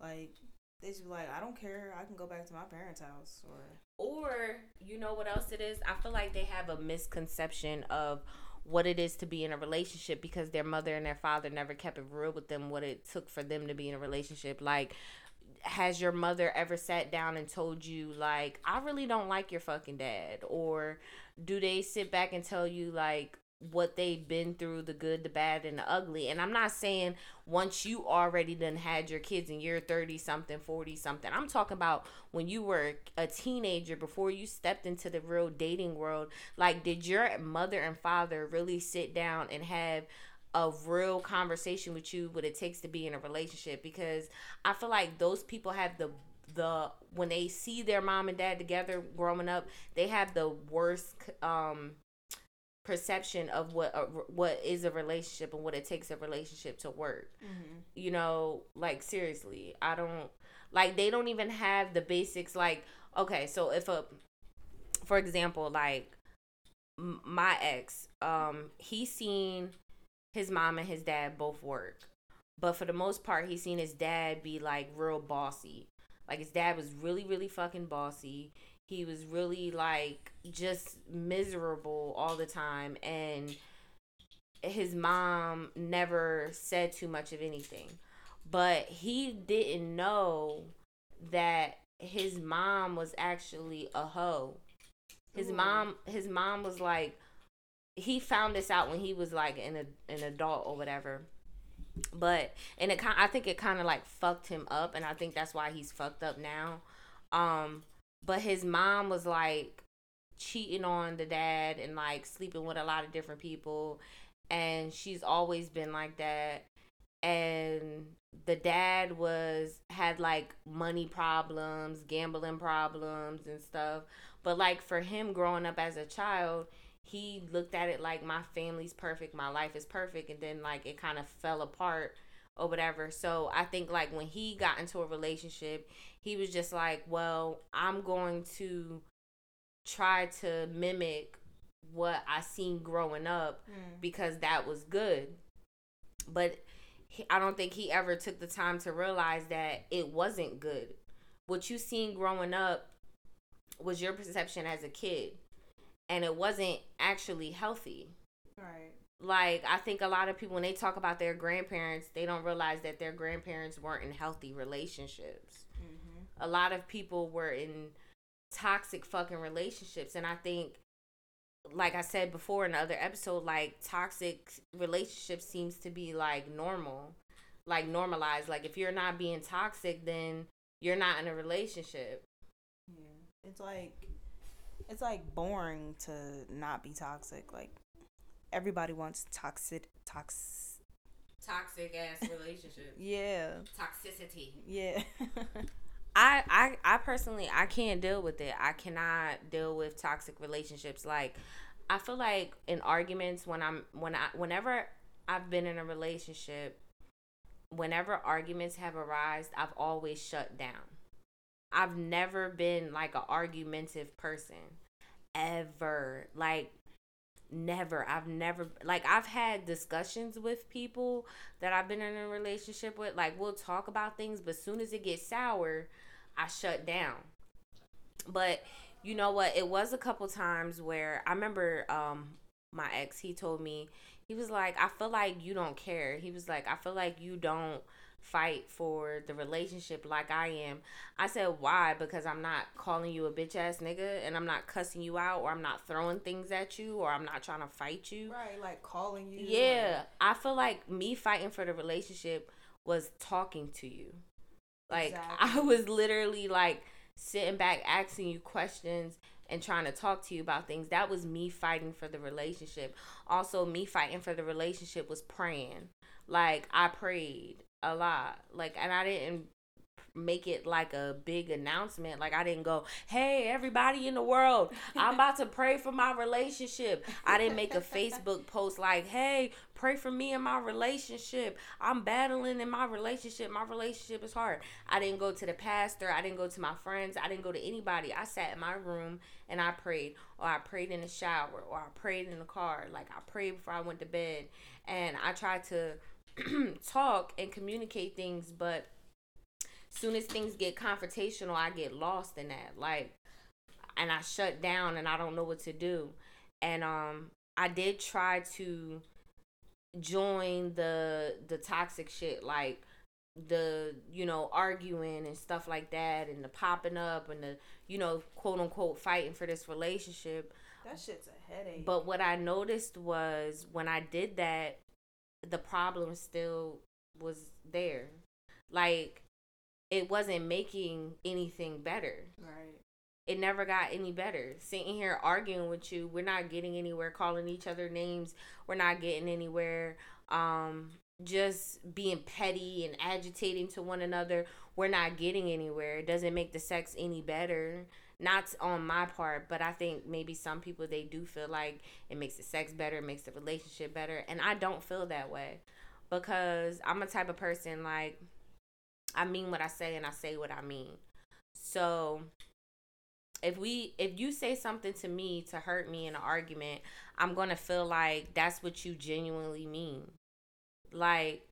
Like they just be like, I don't care. I can go back to my parents' house or Or you know what else it is? I feel like they have a misconception of what it is to be in a relationship because their mother and their father never kept it real with them what it took for them to be in a relationship. Like has your mother ever sat down and told you like I really don't like your fucking dad or do they sit back and tell you like what they've been through the good the bad and the ugly. And i'm not saying once you already done had your kids and you're 30 something 40 something i'm talking about when you were a teenager before you stepped into the real dating world. Like did your mother and father really sit down and have a real conversation with you what it takes to be in a relationship? Because i feel like those people have the the when they see their mom and dad together growing up they have the worst um perception of what a, what is a relationship and what it takes a relationship to work. You know like seriously i don't like they don't even have the basics like okay so if a for example like my ex um he seen his mom and his dad both work but for the most part he seen his dad be like real bossy. Like his dad was really really fucking bossy he was really like just miserable all the time and his mom never said too much of anything. But he didn't know that his mom was actually a hoe. His Ooh. mom his mom was like he found this out when he was like an an adult or whatever. But and it kind I think it kind of like fucked him up and I think that's why he's fucked up now. Um but his mom was like cheating on the dad and like sleeping with a lot of different people. And she's always been like that. And the dad was had like money problems gambling problems and stuff. But like for him growing up as a child he looked at it like my family's perfect. My life is perfect. And then like it kind of fell apart or whatever. So i think like when he got into a relationship he was just like well i'm going to try to mimic what i seen growing up mm. because that was good but he, i don't think he ever took the time to realize that it wasn't good what you seen growing up was your perception as a kid and it wasn't actually healthy Right. like i think a lot of people when they talk about their grandparents they don't realize that their grandparents weren't in healthy relationships. A lot of people were in toxic fucking relationships and i think like i said before in the other episode like toxic relationships seems to be like normal like normalized like if you're not being toxic then you're not in a relationship Yeah. It's like it's like boring to not be toxic. Like everybody wants toxic tox toxic ass relationship Yeah. toxicity Yeah. I, I I personally I can't deal with it. I cannot deal with toxic relationships. Like I feel like in arguments when I'm when I whenever I've been in a relationship, whenever arguments have arisen, I've always shut down. I've never been like an argumentative person ever. Like never i've never like i've had discussions with people that i've been in a relationship with like we'll talk about things but soon as it gets sour i shut down but you know what it was a couple times where i remember um my ex he told me he was like i feel like you don't care he was like i feel like you don't fight for the relationship like I am. I said, why? Because I'm not calling you a bitch ass nigga and I'm not cussing you out or I'm not throwing things at you or I'm not trying to fight you. Right, like calling you. Yeah. I feel like me fighting for the relationship was talking to you. Like, exactly. I was literally like sitting back asking you questions and trying to talk to you about things. That was me fighting for the relationship. Also, me fighting for the relationship was praying. Like, I prayed a lot. Like, and I didn't make it like a big announcement. Like I didn't go, "Hey, everybody in the world, I'm about to pray for my relationship." I didn't make a Facebook post like, "Hey, pray for me in my relationship. I'm battling in my relationship. My relationship is hard." I didn't go to the pastor, I didn't go to my friends, I didn't go to anybody. I sat in my room and I prayed, or I prayed in the shower, or I prayed in the car. Like I prayed before I went to bed, and I tried to talk and communicate things, but soon as things get confrontational, I get lost in that. Like, and I shut down and I don't know what to do. And um, I did try to join the the toxic shit, like the you know arguing and stuff like that, and the popping up and the you know quote unquote fighting for this relationship. That shit's a headache. But what I noticed was when I did that, the problem still was there. Like it wasn't making anything better. Right. It never got any better. Sitting here arguing with you, we're not getting anywhere calling each other names. We're not getting anywhere. Um just being petty and agitating to one another, we're not getting anywhere. It doesn't make the sex any better not on my part, but I think maybe some people they do feel like it makes the sex better, makes the relationship better, and I don't feel that way because I'm a type of person like I mean what I say and I say what I mean. So if we if you say something to me to hurt me in an argument, I'm going to feel like that's what you genuinely mean. Like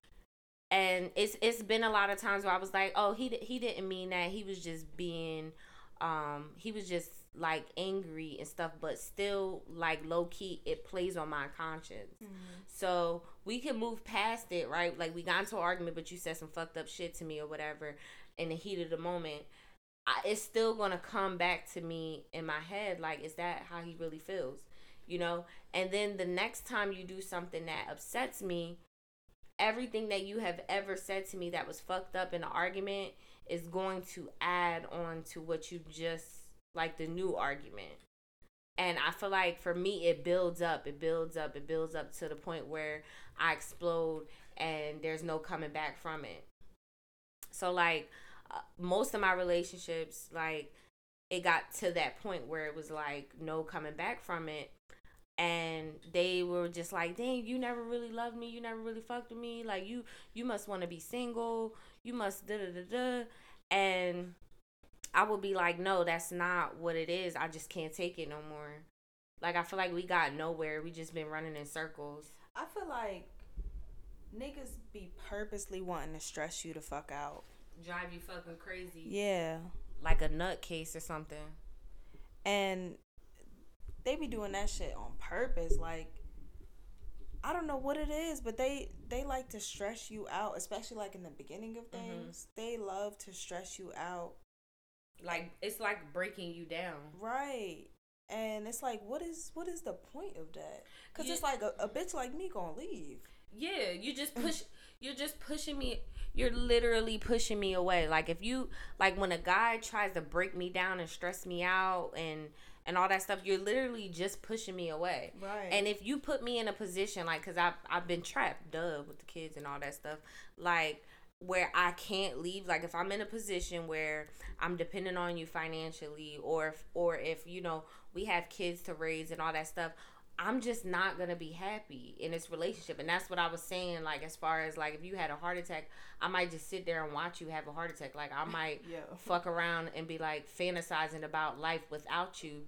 and it's it's been a lot of times where I was like, "Oh, he he didn't mean that. He was just being um he was just like angry and stuff but still like low key it plays on my conscience. Mm-hmm. so we can move past it right? Like we got into an argument but you said some fucked up shit to me or whatever in the heat of the moment. I, it's still gonna come back to me in my head like is that how he really feels you know? And then the next time you do something that upsets me everything that you have ever said to me that was fucked up in an argument is going to add on to what you just like the new argument. And I feel like for me, it builds up, it builds up, it builds up to the point where I explode and there's no coming back from it. So, like, uh, most of my relationships, like, it got to that point where it was like no coming back from it. And they were just like, dang, you never really loved me. You never really fucked with me. Like, you, you must want to be single. You must da da da da. And I would be like, no, that's not what it is. I just can't take it no more. Like I feel like we got nowhere. We just been running in circles. I feel like niggas be purposely wanting to stress you to fuck out. Drive you fucking crazy. Yeah. Like a nutcase or something. And they be doing that shit on purpose. Like I don't know what it is, but they they like to stress you out, especially like in the beginning of mm-hmm. things. Mm-hmm. They love to stress you out like it's like breaking you down. Right. And it's like what is what is the point of that? Cuz it's like a, a bitch like me to leave. Yeah, you just push you're just pushing me you're literally pushing me away. Like if you like when a guy tries to break me down and stress me out and and all that stuff, you're literally just pushing me away. Right. And if you put me in a position like I I've, I've been trapped, duh, with the kids and all that stuff. Like where I can't leave like if I'm in a position where I'm dependent on you financially or if, or if you know we have kids to raise and all that stuff I'm just not gonna be happy in this relationship. And that's what I was saying, like as far as like if you had a heart attack, I might just sit there and watch you have a heart attack. Like I might Yeah. fuck around and be like fantasizing about life without you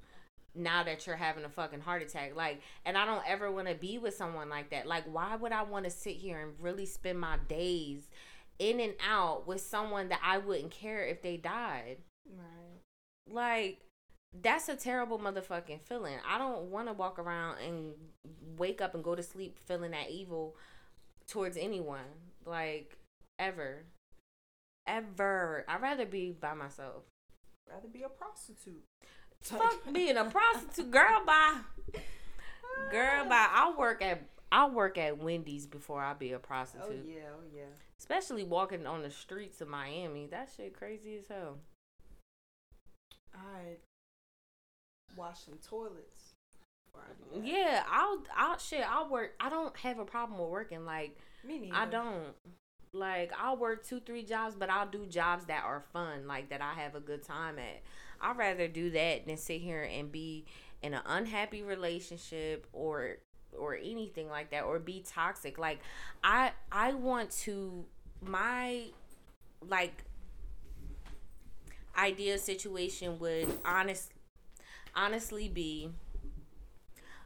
now that you're having a fucking heart attack. Like and I don't ever wanna be with someone like that. Like why would I wanna sit here and really spend my days in and out with someone that I wouldn't care if they died? Right. Like that's a terrible motherfucking feeling. I don't want to walk around and wake up and go to sleep feeling that evil towards anyone. Like ever. Ever. I'd rather be by myself. Rather be a prostitute. Fuck being a prostitute, girl. Bye, girl. Bye. I'll work at I'll work at Wendy's before I be a prostitute. Oh yeah, oh yeah. Especially walking on the streets of Miami. That shit crazy as hell. I wash some toilets. I. Yeah, I'll I'll shit. I'll work. I don't have a problem with working. Like Me neither. I don't. Like I'll work two, three jobs, but I'll do jobs that are fun, like that I have a good time at. I'd rather do that than sit here and be in an unhappy relationship or or anything like that or be toxic. Like I I want to my like ideal situation would honest honestly be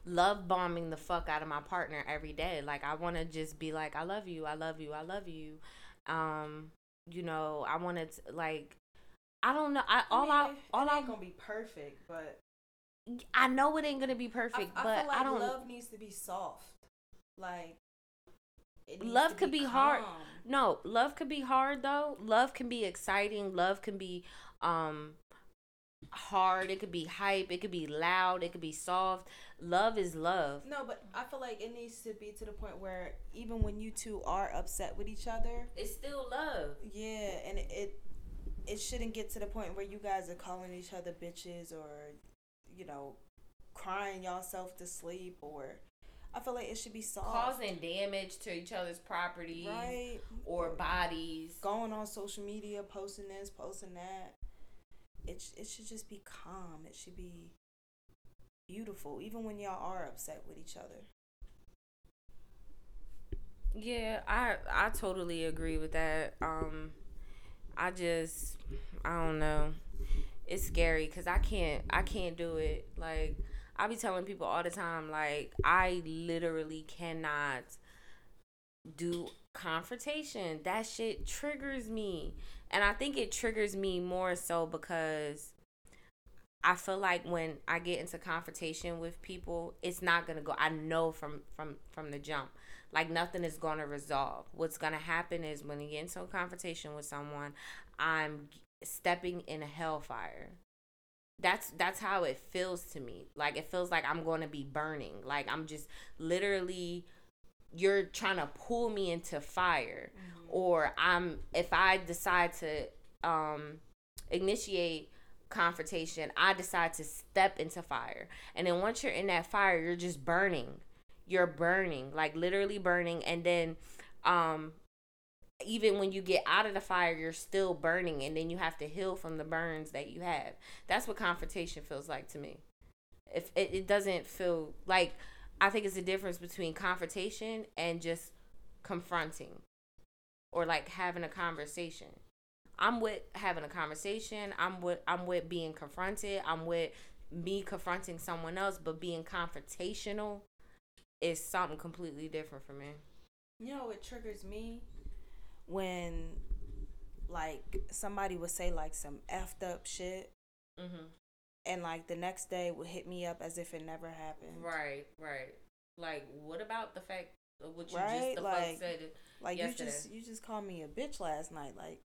love bombing the fuck out of my partner every day. Like I want to just be like, I love you, I love you, I love you. Um, you know, I want to like, I don't know. I all I, mean, all I gonna be perfect, but I know it ain't gonna be perfect, I but feel like I don't. love needs to be soft. Like Love could be hard. calm. No, love could be hard though. Love can be exciting. Love can be um hard. It could be hype. It could be loud. It could be soft. Love is love. No, but I feel like it needs to be to the point where even when you two are upset with each other, It's still love. yeah, and it it, it shouldn't get to the point where you guys are calling each other bitches or you know crying yourself to sleep or I feel like it should be soft. Causing damage to each other's property right or bodies. going on social media, posting this, posting that. It it should just be calm. It should be beautiful, even when y'all are upset with each other. Yeah, I I totally agree with that. Um, I just I don't know. It's scary because I can't I can't do it. Like I be telling people all the time, like I literally cannot do confrontation. That shit triggers me, and I think it triggers me more so because. I feel like when I get into confrontation with people, it's not gonna go. I know from from from the jump like nothing is to resolve. What's to happen is when you get into a confrontation with someone, I'm stepping in a hellfire. That's that's how it feels to me. Like it feels like I'm going to be burning. Like I'm just literally you're trying to pull me into fire or I'm if I decide to um initiate confrontation, I decide to step into fire. And then once you're in that fire, you're just burning you're burning like literally burning and then um even when you get out of the fire you're still burning and then you have to heal from the burns that you have. That's what confrontation feels like to me. If it, it doesn't feel like i think it's a difference between confrontation and just confronting or like having a conversation. I'm with having a conversation. I'm with i'm with being confronted. I'm with me confronting someone else but being confrontational is something completely different for me. You know, it triggers me when, like, somebody would say like some effed up shit, Mm-hmm. and like the next day would hit me up as if it never happened. Right, right. Like, what about the fact what you Right, just the like- fuck said? Like Yesterday. you just you just called me a bitch last night. Like,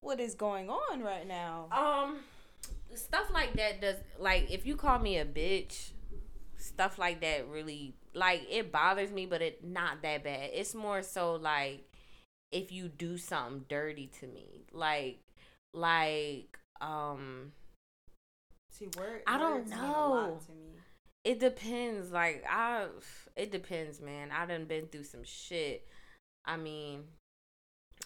what is going on right now? Um, stuff like that does like if you call me a bitch, stuff like that really like it bothers me, but it not that bad. It's more so like if you do something dirty to me, like like um See, word, I don't words a lot know. to me. It depends. Like I, it depends, man. I done been through some shit. I mean,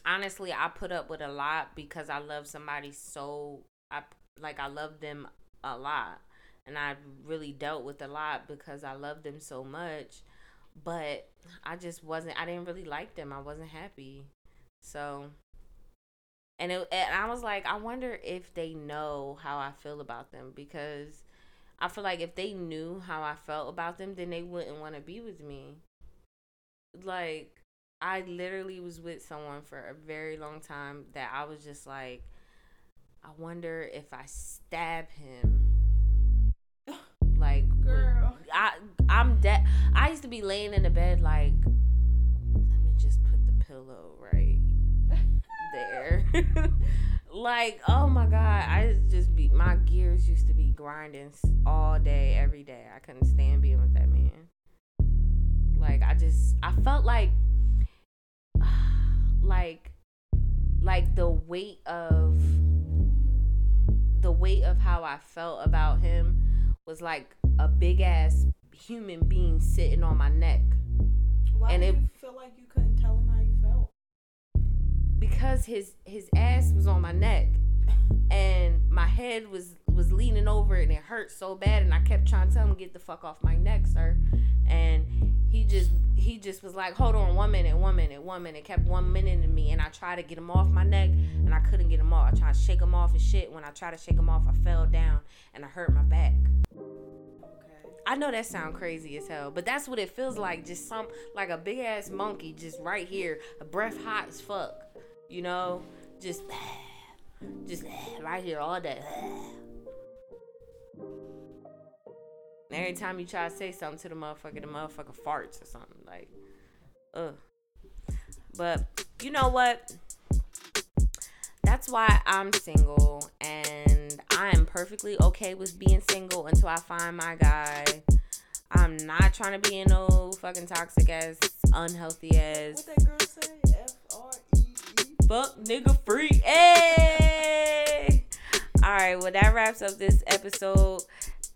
honestly, I put up with a lot because I love somebody so. I like I love them a lot, and I really dealt with a lot because I love them so much. But I just wasn't. I didn't really like them. I wasn't happy. So, and it, and I was like, I wonder if they know how I feel about them because I feel like if they knew how I felt about them, then they wouldn't want to be with me. Like, I literally was with someone for a very long time that I was just like, I wonder if I stab him. Like, Girl. I I'm dead. I used to be laying in the bed like, let me just put the pillow right there. like, oh my god, I just be my gears used to be grinding all day, every day. I couldn't stand being with that man. Like, I just I felt like like like the weight of the weight of how I felt about him was like a big ass human being sitting on my neck. Why And do it- you feel like you couldn't tell him how you felt? because his his ass was on my neck. And my head was was leaning over and it hurt so bad and I kept trying to tell him get the fuck off my neck sir. And he just he just was like hold on one minute one minute one minute. Kept one minute in me and I tried to get him off my neck and I couldn't get him off. I tried to shake him off and shit. When I tried to shake him off I fell down and I hurt my back. I know that sound crazy as hell, but that's what it feels like. Just some like a big ass monkey just right here, a breath hot as fuck. You know, just just right here all day. And every time you try to say something to the motherfucker, the motherfucker farts or something like, ugh. But you know what? That's why I'm single and I am perfectly okay with being single until I find my guy. I'm not trying to be in no fucking toxic ass, unhealthy ass, What that girl say? F R E E. fuck nigga free. Hey! Alright, well, that wraps up this episode.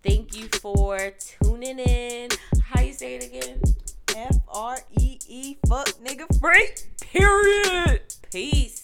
Thank you for tuning in. How you say it again? F R E E. Fuck nigga. Free. Period. Peace.